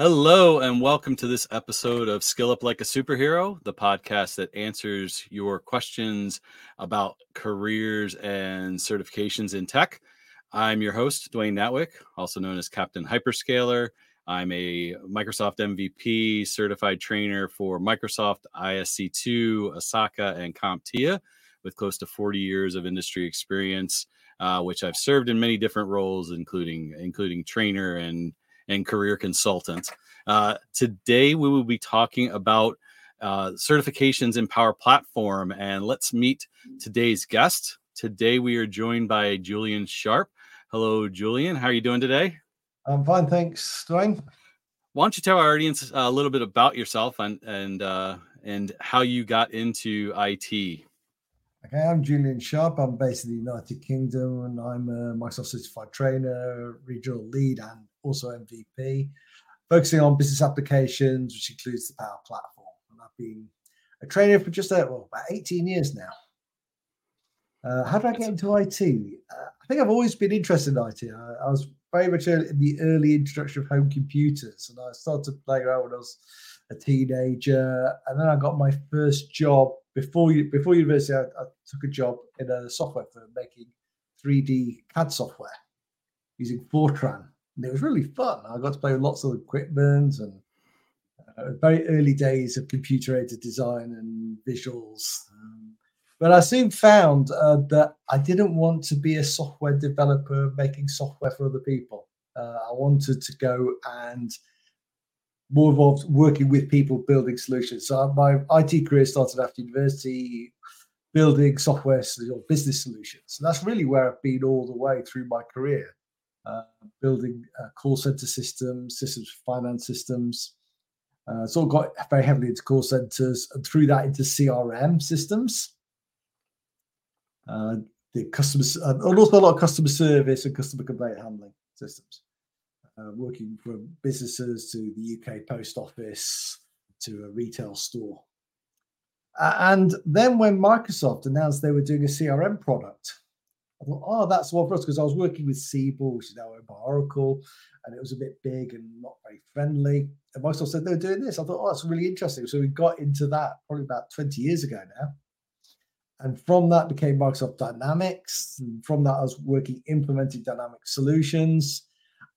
Hello, and welcome to this episode of Skill Up Like a Superhero, the podcast that answers your questions about careers and certifications in tech. I'm your host, Dwayne Natwick, also known as Captain Hyperscaler. I'm a Microsoft MVP certified trainer for Microsoft ISC2, ISACA, and CompTIA with close to 40 years of industry experience, uh, which I've served in many different roles, including including trainer and and career consultant. Uh, today, we will be talking about uh, certifications in Power Platform, and let's meet today's guest. Today, we are joined by Julian Sharp. Hello, Julian. How are you doing today? I'm fine, thanks, Dwayne. Why don't you tell our audience a little bit about yourself and and uh, and how you got into IT? Okay, I'm Julian Sharp. I'm based in the United Kingdom and I'm a Microsoft certified trainer, regional lead, and also MVP, focusing on business applications, which includes the Power Platform. And I've been a trainer for just uh, well, about 18 years now. Uh, how did I get into IT? Uh, I think I've always been interested in IT. I, I was very much in the early introduction of home computers, and I started playing around when I was a teenager, and then I got my first job before before university. I, I took a job in a software firm making 3D CAD software using Fortran, and it was really fun. I got to play with lots of equipment and uh, very early days of computer aided design and visuals. Um, but I soon found uh, that I didn't want to be a software developer making software for other people. Uh, I wanted to go and more involved working with people building solutions. So my IT career started after university, building software or business solutions. So that's really where I've been all the way through my career, building uh, call center systems, systems for finance systems. Uh, so got very heavily into call centers and through that into CRM systems. Uh, the customers, and also a lot of customer service and customer complaint handling systems uh, working from businesses to the UK post office to a retail store. Uh, and then when Microsoft announced they were doing a CRM product, I thought, oh, that's one for us because I was working with Siebel, which is now owned by Oracle, and it was a bit big and not very friendly. And Microsoft said they were doing this. I thought, oh, that's really interesting. So we got into that probably about 20 years ago now. And from that became Microsoft Dynamics. And from that, I was working implementing dynamic solutions.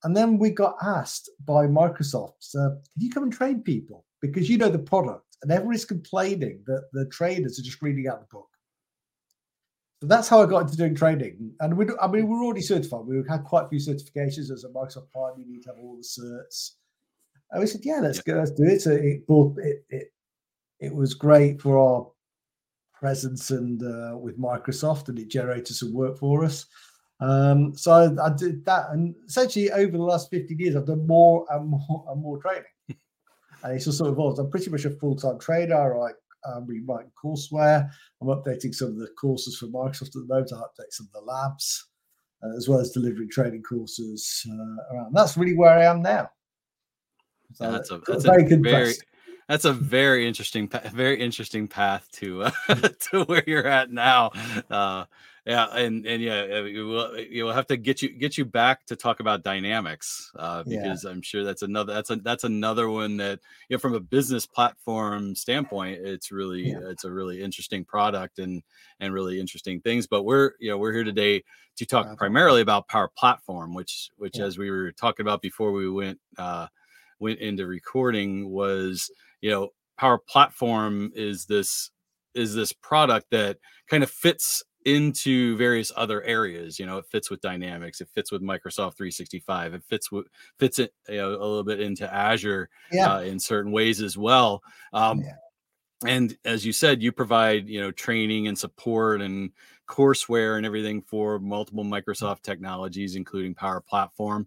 And then we got asked by Microsoft, uh, can you come and train people? Because you know the product. And everybody's complaining that the trainers are just reading out the book. So that's how I got into doing training. And we, I mean, we're already certified. We had quite a few certifications as a Microsoft partner. You need to have all the certs. And we said, yeah, let's go, let's do it. So it, it, it, it was great for our presence and uh, with Microsoft, and it generated some work for us. Um, so I, I, did that, and essentially over the last 15 years, I've done more and more and more training. and it's just sort of evolved. I'm pretty much a full time trainer. I write, um, rewrite courseware. I'm updating some of the courses for Microsoft at the moment. I update some of the labs, uh, as well as delivering training courses uh, around. That's really where I am now. So that's a, that's a very, very that's a very interesting, very interesting path to uh, to where you're at now. Uh, yeah, and and yeah, uh, you will you will have to get you get you back to talk about dynamics uh, because yeah. I'm sure that's another that's a that's another one that you know from a business platform standpoint, it's really yeah. it's a really interesting product and and really interesting things. But we're you know we're here today to talk primarily about Power Platform, which which yeah. as we were talking about before we went uh, went into recording was you know Power Platform is this is this product that kind of fits into various other areas. You know, it fits with Dynamics, it fits with Microsoft 365, it fits with fits it you know, a little bit into Azure yeah. uh, in certain ways as well. Um, yeah. And as you said, you provide you know training and support and courseware and everything for multiple Microsoft technologies, including Power Platform.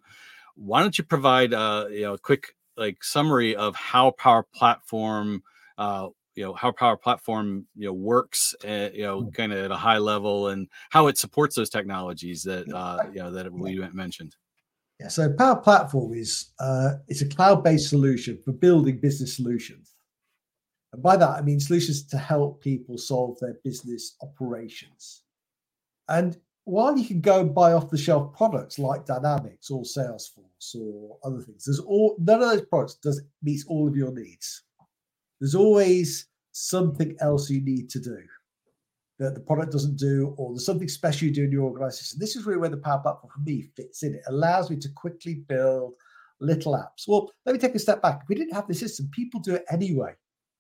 Why don't you provide uh, you know a quick like summary of how Power Platform uh, you know how power platform you know works at, you know mm. kind of at a high level and how it supports those technologies that uh, you know that we mentioned yeah so power platform is uh, it's a cloud-based solution for building business solutions and by that i mean solutions to help people solve their business operations and while you can go and buy off the shelf products like dynamics or salesforce or other things. There's all none of those products does meets all of your needs. There's always something else you need to do that the product doesn't do, or there's something special you do in your organization. This is really where the Power Platform for me fits in. It allows me to quickly build little apps. Well, let me take a step back. If we didn't have the system, people do it anyway.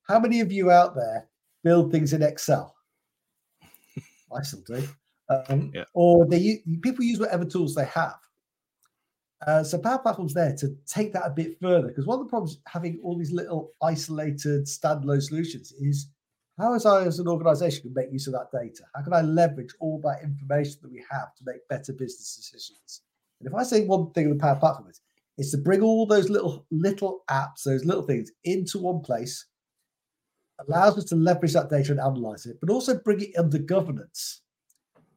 How many of you out there build things in Excel? I still do. Um, yeah. Or they people use whatever tools they have. Uh, so Power Platform's there to take that a bit further because one of the problems having all these little isolated standalone solutions is how is I as an organization can make use of that data? How can I leverage all that information that we have to make better business decisions? And if I say one thing of the Power Platform is, is to bring all those little little apps, those little things into one place, allows us to leverage that data and analyze it, but also bring it under governance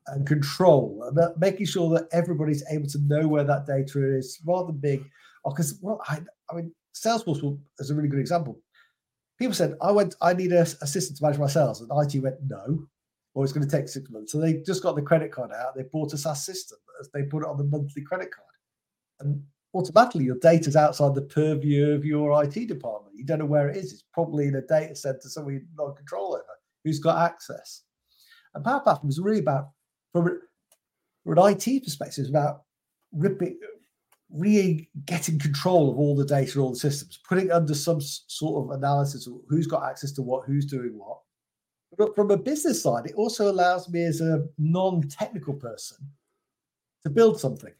and control, and making sure that everybody's able to know where that data is, rather than being, oh, because well, I, I mean, Salesforce is a really good example people said, I went, I need a assistant to manage my sales. And IT went, no, or it's going to take six months. So they just got the credit card out. They bought a SaaS system. They put it on the monthly credit card. And automatically your data's outside the purview of your IT department. You don't know where it is. It's probably in a data center somewhere you not control over. Who's got access? And Power Platform is really about, from, an IT perspective, it's about ripping, really getting control of all the data, all the systems, putting under some sort of analysis of who's got access to what, who's doing what. But from a business side, it also allows me as a non-technical person to build something.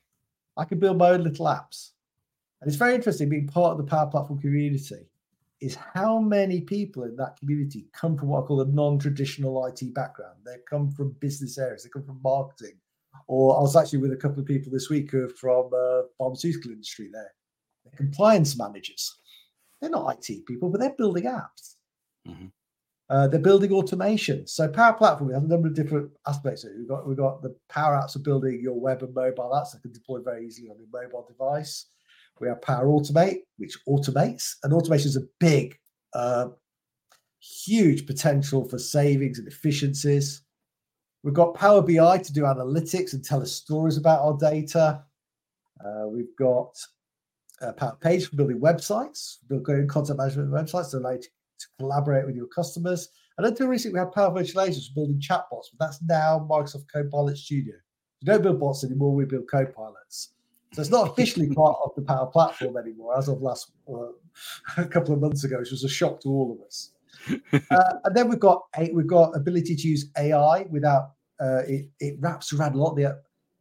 I can build my own little apps. And it's very interesting being part of the Power Platform community is how many people in that community come from what I call a non-traditional IT background. They come from business areas, they come from marketing, or I was actually with a couple of people this week who are from uh, pharmaceutical industry. There, they're compliance managers. They're not IT people, but they're building apps. Mm-hmm. Uh, they're building automation. So Power Platform, we have a number of different aspects. We've got we've got the Power Apps of building your web and mobile apps that can deploy very easily on your mobile device. We have Power Automate, which automates, and automation is a big, uh, huge potential for savings and efficiencies. We've got Power BI to do analytics and tell us stories about our data. Uh, we've got uh, Power Page for building websites, building content management websites to you to, collaborate with your customers. And until recently, we had Power Virtualization for building chatbots, but that's now Microsoft Copilot Studio. We don't build bots anymore, we build copilots. So it's not officially part of the Power Platform anymore, as of last uh, a couple of months ago, which was a shock to all of us. uh, and then we've got a, we've got ability to use AI without uh, it, it wraps around a lot of the a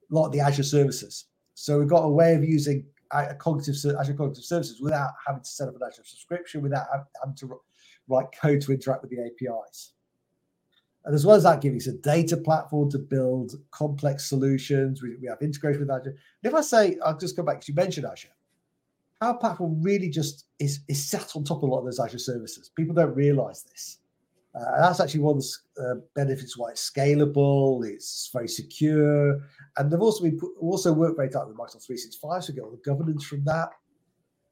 lot of the Azure services. So we've got a way of using uh, cognitive Azure cognitive services without having to set up an Azure subscription, without having to write code to interact with the APIs. And as well as that, giving us a data platform to build complex solutions. We, we have integration with Azure. And if I say, I'll just go back because you mentioned Azure. Power Platform really just is, is sat on top of a lot of those Azure services. People don't realize this. Uh, that's actually one of the uh, benefits why it's scalable, it's very secure, and they've also been put, also worked very tightly with Microsoft 365, so get all the governance from that.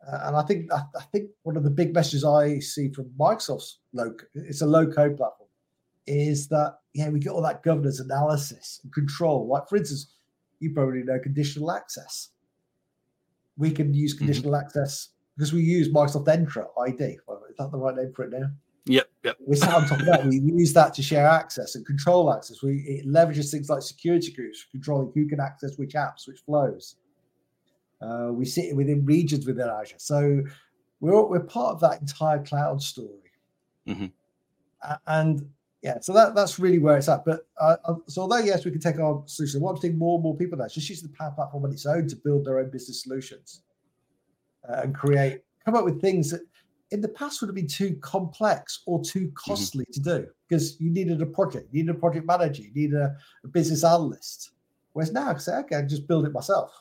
Uh, and I think I, I, think one of the big messages I see from Microsoft's low it's a low code platform is that yeah we get all that governance analysis and control. Like for instance, you probably know conditional access we can use mm-hmm. conditional mm-hmm. access because we use Microsoft Entra ID. Well, is that the right name for it now? Yep, yep. We sat on top of that. We use that to share access and control access. We it leverages things like security groups, controlling who can access which apps, which flows. Uh, we sit within regions within Azure, so we're we're part of that entire cloud story. Mm-hmm. And yeah, so that that's really where it's at. But uh, uh so although yes, we can take our solution, one seeing more and more people now just use the Power Platform on its own to build their own business solutions uh, and create, come up with things that in the past would have been too complex or too mm-hmm. costly mm-hmm. to do because you needed a project, you needed a project manager, you needed a, a business analyst. Whereas now I can say, okay, I can just build it myself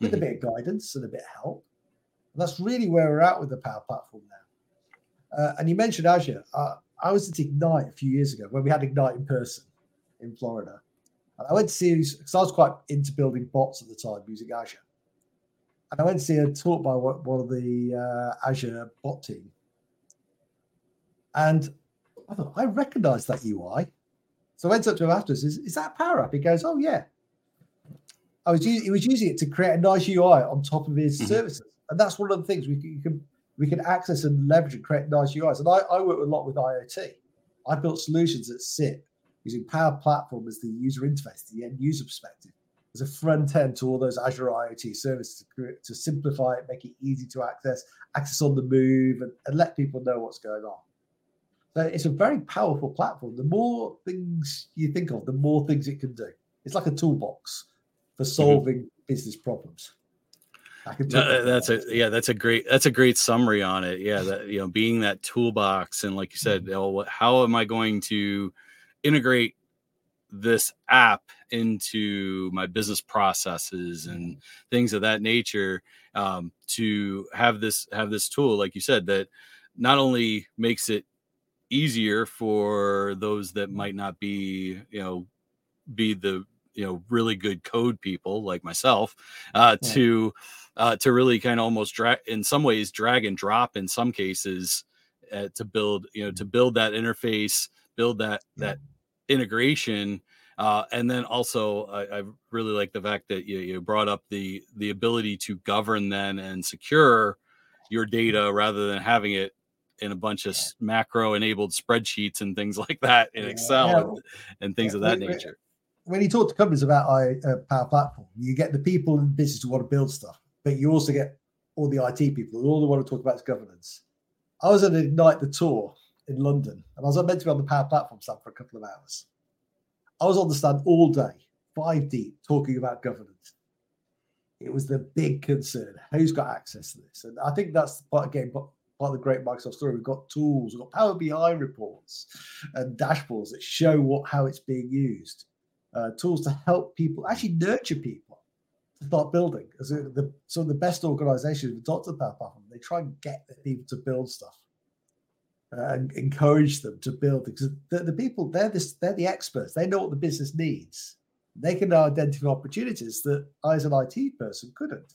with mm-hmm. a bit of guidance and a bit of help. And that's really where we're at with the Power Platform now. Uh, and you mentioned Azure. Uh, I was at Ignite a few years ago when we had Ignite in person in Florida. And I went to see, because I was quite into building bots at the time using Azure. And I went to see a talk by one of the uh, Azure bot team. And I thought, I recognize that UI. So I went up to him afterwards, is, is that Power App? He goes, oh, yeah. I was he was using it to create a nice UI on top of his mm-hmm. services, and that's one of the things we can, can we can access and leverage and create nice UIs. And I, I work a lot with IoT. I built solutions that sit using Power Platform as the user interface, the end user perspective, as a front end to all those Azure IoT services to, to simplify it, make it easy to access, access on the move, and, and let people know what's going on. So it's a very powerful platform. The more things you think of, the more things it can do. It's like a toolbox for mm-hmm. solving mm-hmm. business problems. No, that's a yeah, that's a great that's a great summary on it. Yeah, that you know, being that toolbox and like you said, mm-hmm. how am I going to integrate this app into my business processes and mm-hmm. things of that nature um, to have this have this tool like you said that not only makes it easier for those that might not be you know be the you know really good code people like myself uh, yeah. to uh, to really kind of almost drag in some ways drag and drop in some cases uh, to build you know to build that interface build that that integration uh, and then also I, I, really like the fact that you, you brought up the the ability to govern then and secure your data rather than having it in a bunch of macro enabled spreadsheets and things like that in Excel yeah. and, and, things yeah. of that nature. When you talk to companies about I, uh, Power Platform, you get the people in the business who want to build stuff, but you also get all the IT people who all want to talk about is governance. I was at Ignite the tour in London, and I was meant to be on the Power Platform stand for a couple of hours. I was on the stand all day, five deep, talking about governance. It was the big concern. Who's got access to this? And I think that's part again part of the great Microsoft story. We've got tools, we've got Power BI reports and dashboards that show what how it's being used. Uh, tools to help people actually nurture people start building. As the, some of the best organizations the Power Platform, they try and get the people to build stuff uh, and encourage them to build because the, the, people they're this they're the experts. They know what the business needs. They can identify opportunities that I as an IT person couldn't.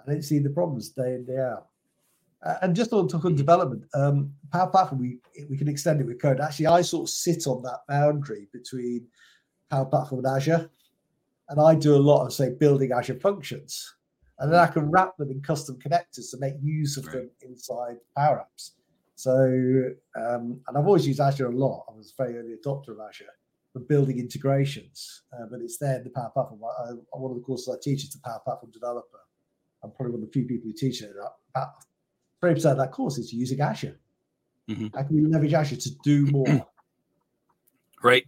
I didn't see the problems day in day out. And just on talking development um, Power Platform we we can extend it with code. Actually I sort of sit on that boundary between Power Platform and Azure and I do a lot of say building Azure functions and then I can wrap them in custom connectors to make use of right. them inside Power Apps so, um, and I've always used Azure a lot. I was a very early adopter of Azure for building integrations, uh, but it's there in the Power Platform. I, I, one of the courses I teach is the Power Platform developer. I'm probably one of the few people who teach it. About 30% of that course is using Azure. Mm-hmm. How can we leverage Azure to do more? right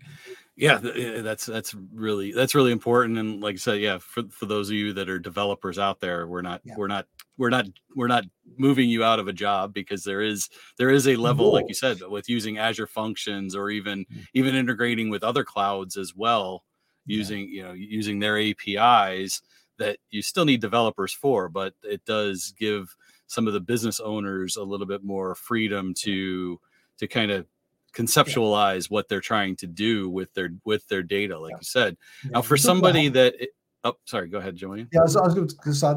yeah that's that's really that's really important and like i said yeah for, for those of you that are developers out there we're not yeah. we're not we're not we're not moving you out of a job because there is there is a level like you said with using azure functions or even mm-hmm. even integrating with other clouds as well using yeah. you know using their apis that you still need developers for but it does give some of the business owners a little bit more freedom to to kind of conceptualize yeah. what they're trying to do with their with their data like yeah. you said yeah. now for somebody that it, oh sorry go ahead Dwayne yeah i was, I was going to say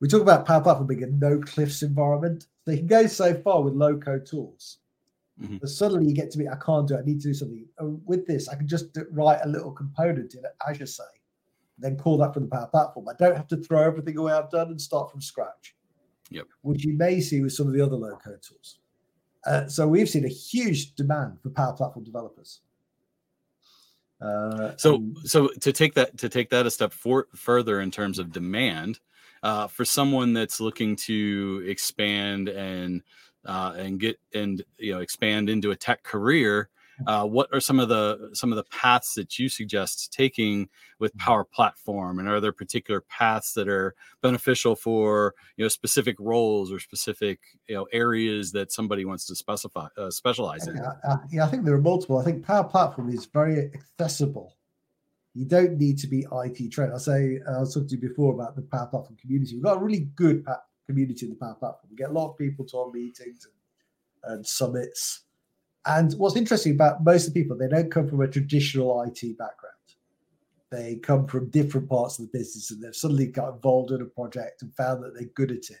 we talk about power platform being a no cliffs environment they can go so far with low code tools mm-hmm. but suddenly you get to be i can't do it i need to do something with this i can just write a little component in azure say then call that from the power platform i don't have to throw everything away i've done and start from scratch yep which you may see with some of the other low code tools uh, so we've seen a huge demand for Power Platform developers. Uh, so, and- so to take that to take that a step for, further in terms of demand, uh, for someone that's looking to expand and uh, and get and you know expand into a tech career, uh, what are some of the some of the paths that you suggest taking with mm-hmm. Power Platform, and are there particular paths that are beneficial for you know specific roles or specific you know areas that somebody wants to specify uh, specialize in? Yeah, uh, yeah, I think there are multiple. I think Power Platform is very accessible. You don't need to be IT trained. I say uh, I was talking to you before about the Power Platform community. We've got a really good community in the Power Platform. We get a lot of people to our meetings and, and summits and what's interesting about most of the people, they don't come from a traditional IT background. They come from different parts of the business and they've suddenly got involved in a project and found that they're good at it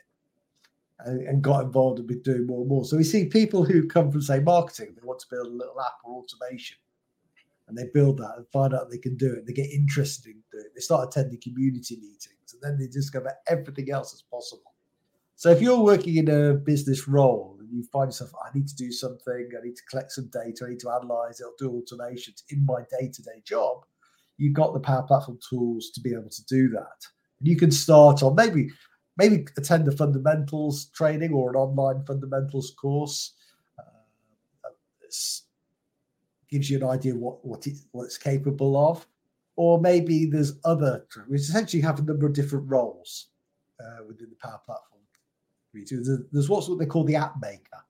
and, and got involved and been doing more and more. So we see people who come from, say, marketing, they want to build a little app or automation. and they build that and find out they can do it. They get interested in doing it. They start attending community meetings, and then they discover everything else is possible. So if you're working in a business role you find yourself, I need to do something, I need to collect some data, I need to analyze it, do automations in my day-to-day job, you've got the Power Platform tools to be able to do that. And you can start on maybe maybe attend a fundamentals training or an online fundamentals course. Uh, gives you an idea what what, it, what it's capable of. Or maybe there's other, we essentially have a number of different roles uh, within the Power Platform. There's what's what they call the app maker,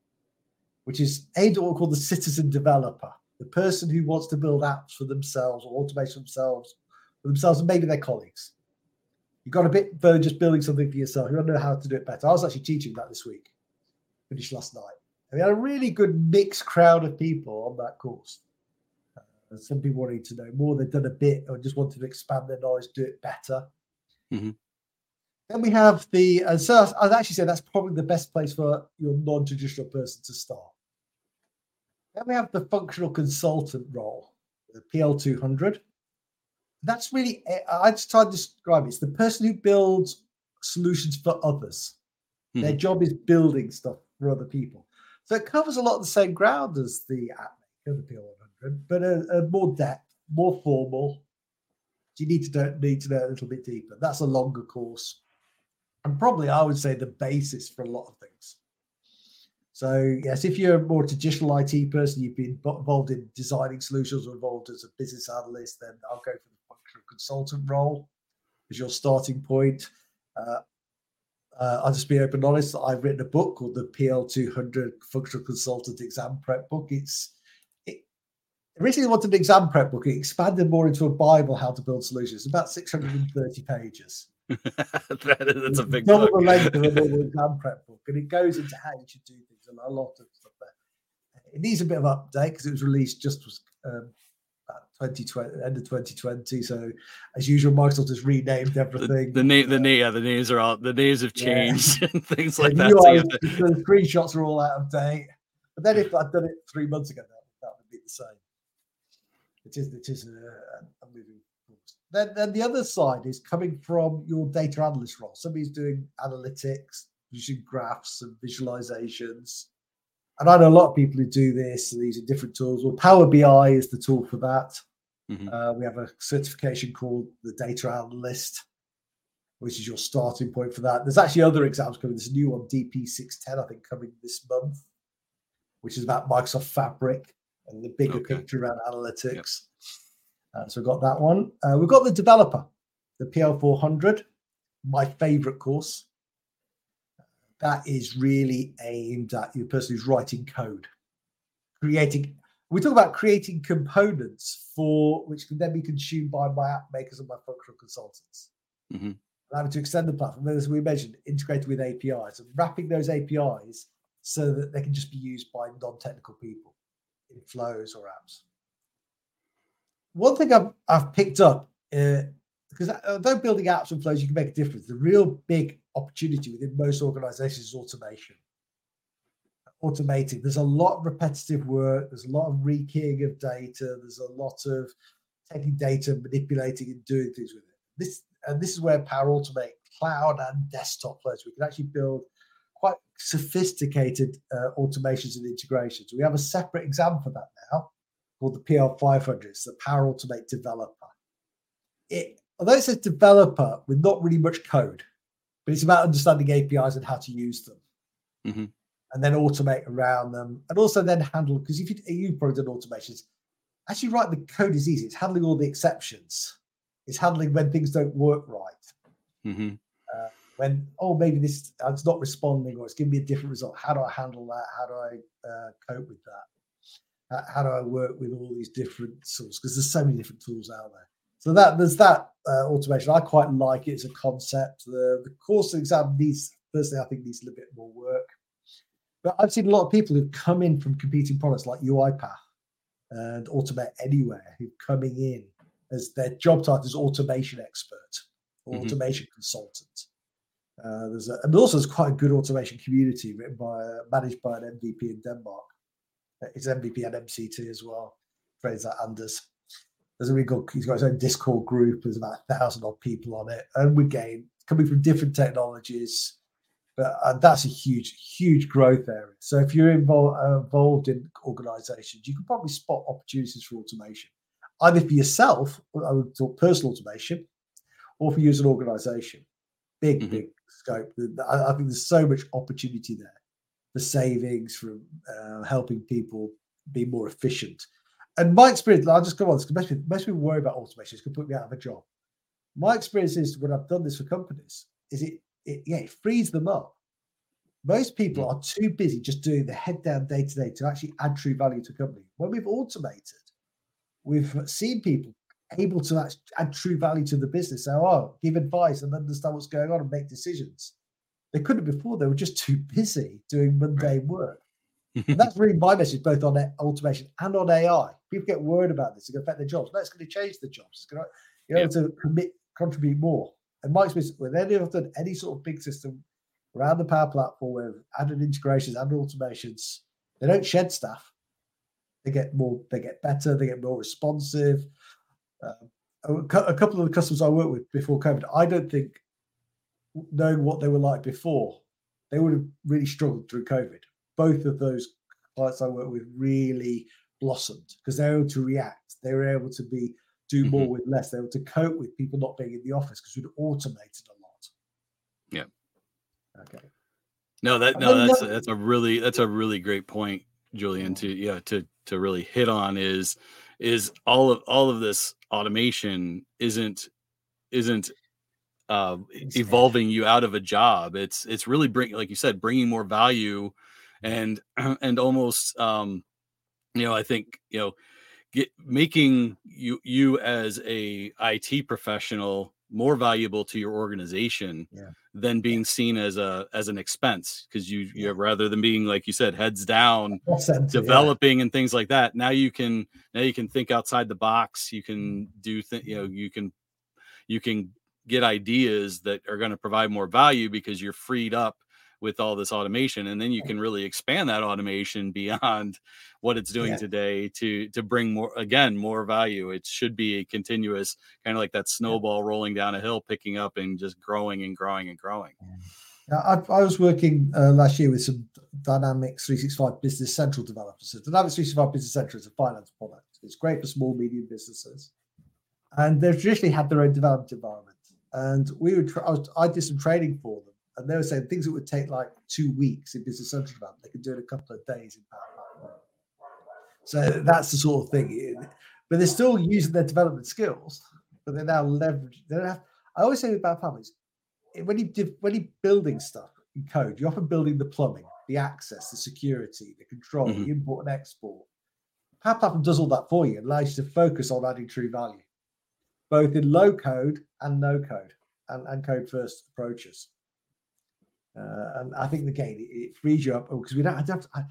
which is aimed at what we call the citizen developer, the person who wants to build apps for themselves or automate themselves for themselves and maybe their colleagues. You got a bit further just building something for yourself. You don't know how to do it better. I was actually teaching that this week. Finished last night. And we had a really good mixed crowd of people on that course. Uh, some people wanted to know more. They've done a bit or just wanted to expand their knowledge, do it better. Mm-hmm. Then we have the, and so I'd actually say that's probably the best place for your non traditional person to start. Then we have the functional consultant role, the PL200 that's really I just try to describe it. It's the person who builds solutions for others. Mm-hmm. Their job is building stuff for other people. So it covers a lot of the same ground as the app the PL100, but a, a, more depth, more formal. You need to know, need to know a little bit deeper. That's a longer course, and probably I would say the basis for a lot of things. So yes, if you're a more traditional IT person, you've been involved in designing solutions or involved as a business analyst, then I'll go for the functional consultant role as your starting point. Uh, uh, I'll just be open and honest. I've written a book called the PL200 Functional Consultant Exam Prep Book. It's it, originally wanted an exam prep book. It expanded more into a Bible how to build solutions. About 630 pages. that is, that's a big double book. the length of a normal exam prep book, and it goes into how you should do things and a lot of stuff there. It needs a bit of update because it was released just um, 2020 end of 2020 so as usual microsoft has renamed everything the, the name the name yeah the names are all the names have changed yeah. and things like that so the screenshots are all out of date but then if i'd done it three months ago that, that would be the same it is it is a, a moving then, then the other side is coming from your data analyst role somebody's doing analytics using graphs and visualizations and I know a lot of people who do this. These are different tools. Well, Power BI is the tool for that. Mm-hmm. Uh, we have a certification called the Data Analyst, which is your starting point for that. There's actually other exams coming. There's a new one, DP610, I think, coming this month, which is about Microsoft Fabric and the bigger okay. picture around analytics. Yep. Uh, so we've got that one. Uh, we've got the developer, the PL400, my favorite course that is really aimed at the person who's writing code, creating. We talk about creating components for which can then be consumed by my app makers and my functional consultants. Mm-hmm. Allowing to extend the platform, as we mentioned, integrated with APIs and wrapping those APIs so that they can just be used by non-technical people in flows or apps. One thing I've, I've picked up uh, because although building apps and flows, you can make a difference. The real big opportunity within most organizations is automation. Automating. There's a lot of repetitive work. There's a lot of rekeying of data. There's a lot of taking data, manipulating, and doing things with it. This and this is where Power Automate cloud and desktop flows. We can actually build quite sophisticated uh, automations and integrations. We have a separate exam for that now called the PL500. It's the Power Automate Developer. It although it says developer with not really much code, but it's about understanding APIs and how to use them. Mm-hmm. And then automate around them, and also then handle because if you, you've probably done automations, actually write the code is easy. It's handling all the exceptions. It's handling when things don't work right. Mm-hmm. Uh, when oh maybe this uh, it's not responding or it's giving me a different result. How do I handle that? How do I uh, cope with that? How do I work with all these different tools? Because there's so many different tools out there. So that there's that uh, automation. I quite like it as a concept. The, the course exam needs, personally, I think needs a little bit more work. But I've seen a lot of people who've come in from competing products like UiPath and Automate Anywhere who've coming in as their job title is automation expert or mm-hmm. automation consultant. Uh, there's a, and also there's quite a good automation community written by uh, managed by an MVP in Denmark. It's MVP and MCT as well. Fraser Anders. There's a really good, he's got his own Discord group. There's about a thousand odd people on it. And again, coming from different technologies. But uh, that's a huge, huge growth area. So if you're involved, uh, involved in organizations, you can probably spot opportunities for automation, either for yourself, I would talk personal automation, or for you as an organization. Big, mm-hmm. big scope. I, I, think there's so much opportunity there for savings, from uh, helping people be more efficient. And my experience, I'll just go on, because most people, most people worry about automation, it's going to put me out of a job. My experience is when I've done this for companies, is it, it yeah, it frees them up. Most people are too busy just doing the head down day to day to actually add true value to a company. When we've automated, we've seen people able to add true value to the business. So, oh, give advice and understand what's going on and make decisions. They couldn't before. They were just too busy doing mundane work. and that's really my message, both on automation and on AI. People get worried about this. It's going to affect their jobs. No, it's going to change the jobs. It's going to, you know, yep. to commit, contribute more. And my experience with any of done any sort of big system around the power platform with added integrations and automations, they don't shed staff. They get more, they get better, they get more responsive. Uh, a couple of the customers I worked with before COVID, I don't think knowing what they were like before, they would have really struggled through COVID. Both of those clients I work with really blossomed because they were able to react. They were able to be do more mm-hmm. with less. They were able to cope with people not being in the office because we'd automated a lot. Yeah. Okay. No, that no, that's that's a really that's a really great point, Julian. To yeah, to to really hit on is is all of all of this automation isn't isn't uh, evolving you out of a job. It's it's really bring like you said, bringing more value, and and almost um, you know I think you know get making you you as a IT professional more valuable to your organization yeah. than being seen as a as an expense because you you have, rather than being like you said heads down developing yeah. and things like that now you can now you can think outside the box you can do th- you know you can you can get ideas that are going to provide more value because you're freed up with all this automation and then you can really expand that automation beyond what it's doing yeah. today to to bring more again more value it should be a continuous kind of like that snowball rolling down a hill picking up and just growing and growing and growing yeah, I, I was working uh, last year with some Dynamics 365 Business Central developers. So Dynamics 365 Business Central is a finance product. It's great for small, medium businesses. And they've traditionally had their own development environment. And we would, I, was, I did some training for them and they were saying things that would take like two weeks in business central development, they could do it in a couple of days in Power So that's the sort of thing. But they're still using their development skills, but they're now leveraging. They don't have. I always say about families, when you when you're building stuff in code, you're often building the plumbing, the access, the security, the control, mm-hmm. the import and export. Power Platform does all that for you and allows you to focus on adding true value, both in low code and no code and, and code first approaches. Uh, and I think again, it, it frees you up because we don't. Have to, I,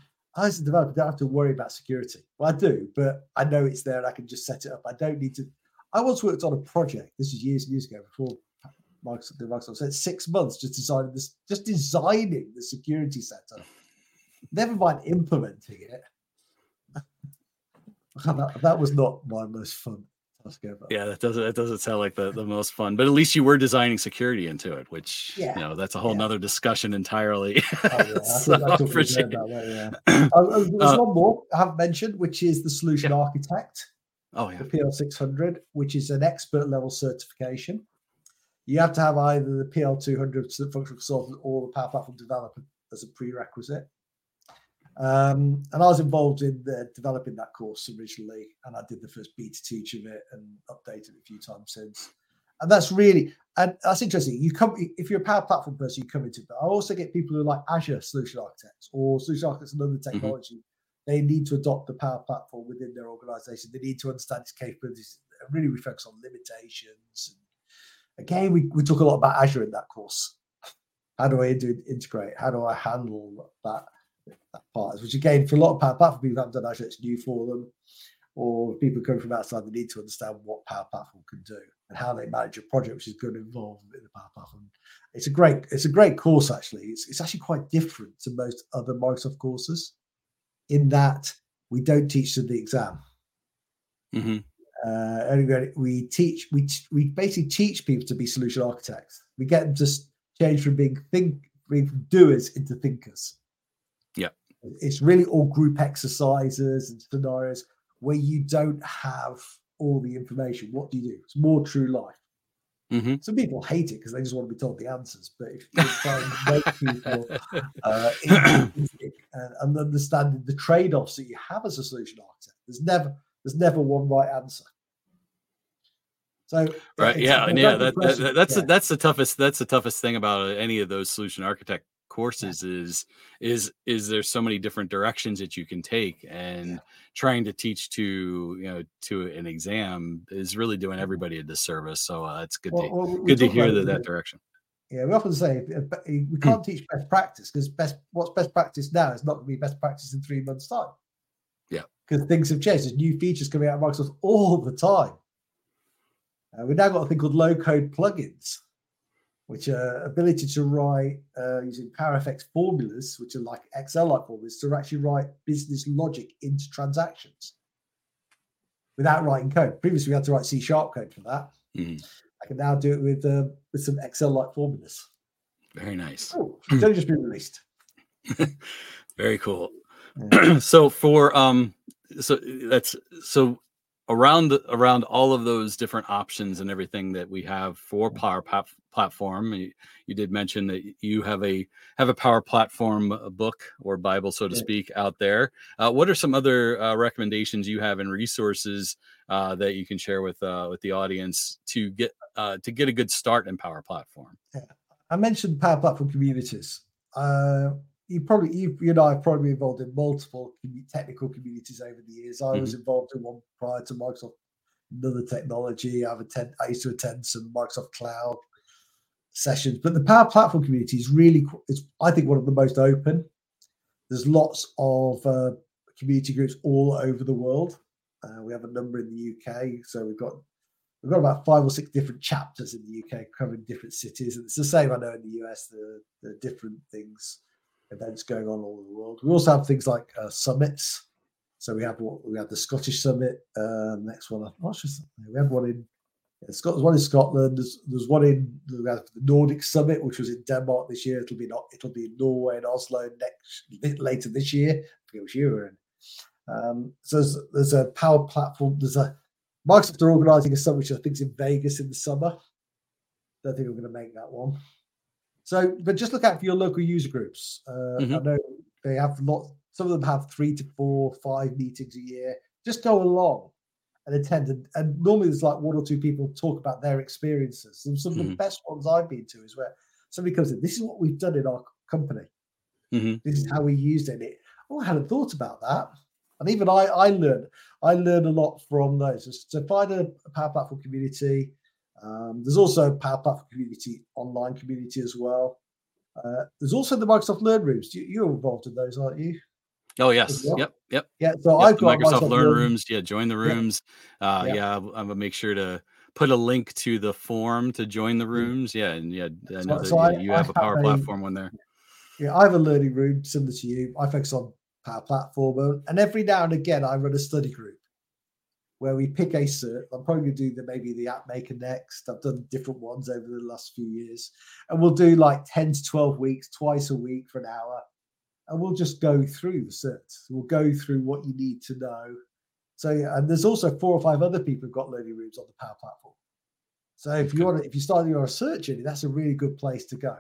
as a developer, don't have to worry about security. Well, I do, but I know it's there. and I can just set it up. I don't need to. I once worked on a project. This is years and years ago before Microsoft. Microsoft said six months just designing this, just designing the security setup. Never mind implementing it. that, that was not my most fun yeah, that doesn't that doesn't sound like the, the most fun, but at least you were designing security into it, which yeah. you know that's a whole yeah. nother discussion entirely. Oh, yeah. so, that, yeah. uh, uh there's uh, one more I haven't mentioned, which is the solution yeah. architect. Oh yeah, the PL600, which is an expert level certification. You have to have either the PL200 functional consultant or the Power Platform developer as a prerequisite. Um, and I was involved in the, developing that course originally, and I did the first beta teach of it and updated it a few times since. And that's really, and that's interesting. You come if you're a power platform person, you come into it. But I also get people who are like Azure solution architects or solution architects and other mm-hmm. technology. Mm-hmm. They need to adopt the power platform within their organization. They need to understand its capabilities. And really, we focus on limitations. And again, we, we talk a lot about Azure in that course. How do I do integrate? How do I handle that? That part, which again, for a lot of Power Platform people haven't done actually, it's new for them, or people coming from outside, they need to understand what Power Platform can do and how they manage a project, which is going to involve in the Power Platform. It's a great, it's a great course actually. It's, it's actually quite different to most other Microsoft courses in that we don't teach them the exam. Mm-hmm. Uh, anyway, we teach we we basically teach people to be solution architects. We get them to change from being think being doers into thinkers. It's really all group exercises and scenarios where you don't have all the information. What do you do? It's more true life. Mm-hmm. Some people hate it because they just want to be told the answers. But if you try and make people uh, and, and understanding the trade-offs that you have as a solution architect, there's never there's never one right answer. So right, yeah, and yeah, that, that, that's yeah. The, that's the toughest that's the toughest thing about any of those solution architect courses is is is there's so many different directions that you can take and trying to teach to you know to an exam is really doing mm-hmm. everybody a disservice so uh, it's good well, to well, good to hear that, that direction. Yeah we often say we hmm. can't teach best practice because best what's best practice now is not going to be best practice in three months time. Yeah. Because things have changed there's new features coming out of microsoft all the time. Uh, we've now got a thing called low code plugins which are ability to write uh, using PowerFX formulas, which are like Excel-like formulas, to actually write business logic into transactions without writing code. Previously, we had to write C sharp code for that. Mm-hmm. I can now do it with uh, with some Excel-like formulas. Very nice. Oh, it's only just been released. Very cool. Yeah. so for um, so that's so around around all of those different options and everything that we have for power platform you, you, did mention that you have a have a power platform uh, book or bible so to speak out there. Uh, what are some other uh, recommendations you have and resources uh, that you can share with uh, with the audience to get uh, to get a good start in power platform? Yeah. i mentioned power platform communities you probably you, you know I've probably been involved in multiple technical communities over the years. I mm-hmm. was involved in one prior to Microsoft, another technology. I've attend, I used to attend some Microsoft Cloud sessions, but the Power Platform community is really, it's I think one of the most open. There's lots of uh, community groups all over the world. Uh, we have a number in the UK, so we've got we've got about five or six different chapters in the UK covering different cities, and it's the same I know in the US. The the different things events going on all over the world. We also have things like uh, summits. So we have what we have the Scottish Summit. Uh, next one, we have one in Scotland. There's one in Scotland. There's, there's one in the Nordic Summit, which was in Denmark this year. It'll be not. It'll be in Norway and Oslo next later this year. I which year we're in. Um, so there's, there's a power platform. There's a Microsoft are organising a summit, which I think is in Vegas in the summer. Don't think we're going to make that one. So, but just look out for your local user groups. Uh, mm-hmm. I know they have lot. Some of them have three to four, five meetings a year. Just go along and attend. And, and normally there's like one or two people talk about their experiences. And some of mm-hmm. the best ones I've been to is where somebody comes in. This is what we've done in our company. Mm-hmm. This is how we used it. it. Oh, I hadn't thought about that. And even I, I learned, I learned a lot from those. So find a, a Power Platform community um, there's also Power Platform community, online community as well. Uh, there's also the Microsoft Learn Rooms. You, are involved in those, aren't you? Oh yes, well? yep, yep. Yeah, so yep, I've got Microsoft, Microsoft Learn, Learn Rooms. Yeah, join the rooms. Yeah, uh, yeah. yeah I'm gonna make sure to put a link to the form to join the rooms. Yeah, and yeah, I know so, so I, you have I a Power have Platform one there. Yeah, I have a learning room similar to you. I focus on Power Platform, and every now and again I run a study group where we pick a cert. I'm probably going to do the maybe the app maker next. I've done different ones over the last few years, and we'll do like 10 to 12 weeks, twice a week for an hour, and we'll just go through the certs. We'll go through what you need to know. So, and there's also four or five other people who've got learning rooms on the Power Platform. So, if you want, to, if you start your research journey, that's a really good place to go.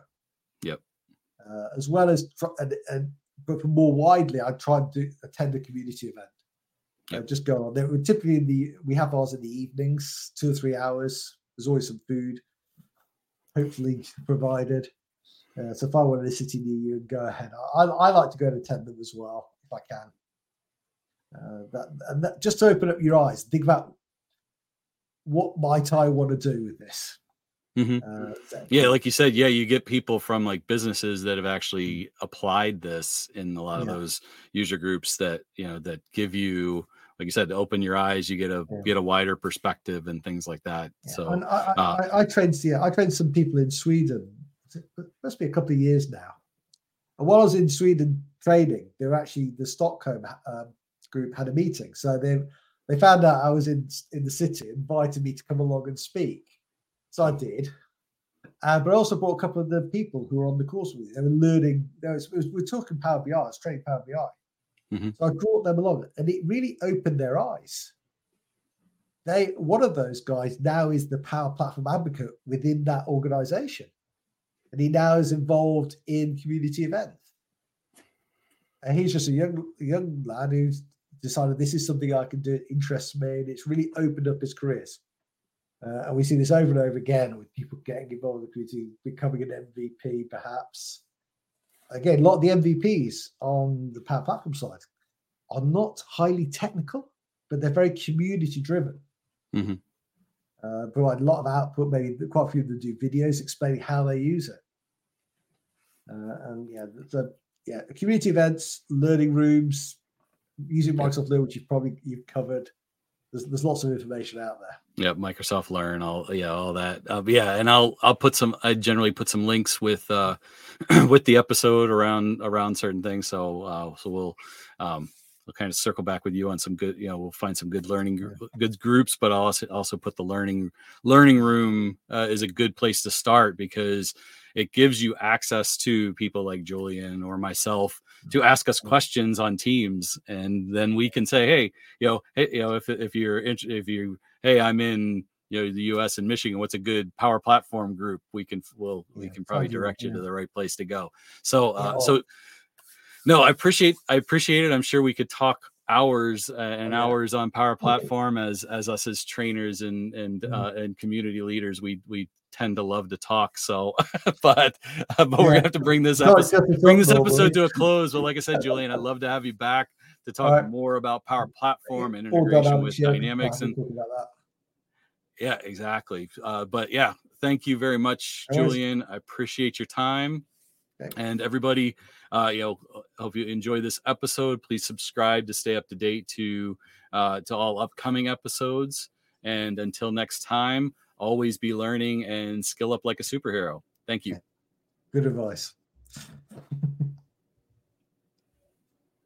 Yep. Uh, as well as, and, and but more widely, I try to do, attend a community event uh, just go on. They were typically the we have ours in the evenings, two or three hours. There's always some food, hopefully provided. Uh, so if I wanted a city near you, go ahead. I, I like to go and attend them as well if I can. Uh, that, and that, just to open up your eyes, think about what might I want to do with this. Mm-hmm. Uh, yeah, like you said, yeah, you get people from like businesses that have actually applied this in a lot of yeah. those user groups that you know that give you, like you said, to open your eyes. You get a yeah. get a wider perspective and things like that. Yeah. So and I, uh, I, I, trained, yeah, I trained some people in Sweden. It must be a couple of years now. And while I was in Sweden training, they were actually the Stockholm um, group had a meeting. So they they found out I was in in the city, invited me to come along and speak. So I did. Uh, but I also brought a couple of the people who were on the course with me. They were learning. Was, was, we are talking Power BI. I was training Power BI. Mm-hmm. So I brought them along, and it really opened their eyes. They one of those guys now is the Power Platform advocate within that organization, and he now is involved in community events. And he's just a young young lad who's decided this is something I can do. It interests me, and it's really opened up his careers. Uh, and we see this over and over again with people getting involved in the community, becoming an MVP, perhaps. Again, a lot of the MVPs on the Power Platform side are not highly technical, but they're very community driven. Mm-hmm. Uh, provide a lot of output. Maybe quite a few of them do videos explaining how they use it. Uh, and yeah, the, yeah, community events, learning rooms, using Microsoft Learn, which you've probably you've covered. There's, there's lots of information out there. Yeah, Microsoft Learn, all yeah, all that. Uh, yeah, and I'll I'll put some. I generally put some links with uh with the episode around around certain things. So uh, so we'll um we'll kind of circle back with you on some good. You know, we'll find some good learning good groups, but I'll also also put the learning learning room uh, is a good place to start because it gives you access to people like Julian or myself to ask us questions on teams, and then we can say, hey, you know, hey, you know, if if you're if you, hey, I'm in you know the U.S. and Michigan. What's a good Power Platform group? We can well we can probably direct you to the right place to go. So uh, so no, I appreciate I appreciate it. I'm sure we could talk hours uh, and hours on Power Platform as as us as trainers and and mm-hmm. uh, and community leaders. We we tend to love to talk. So, but uh, but yeah. we're gonna have to bring this episode bring this episode to a close. But like I said, Julian, I'd love to have you back to talk right. more about Power Platform and integration with Dynamics and. Yeah, exactly. Uh, but yeah, thank you very much, Julian. I appreciate your time. And everybody, uh, you know, hope you enjoy this episode. Please subscribe to stay up to date to uh, to all upcoming episodes. And until next time, always be learning and skill up like a superhero. Thank you. Good advice.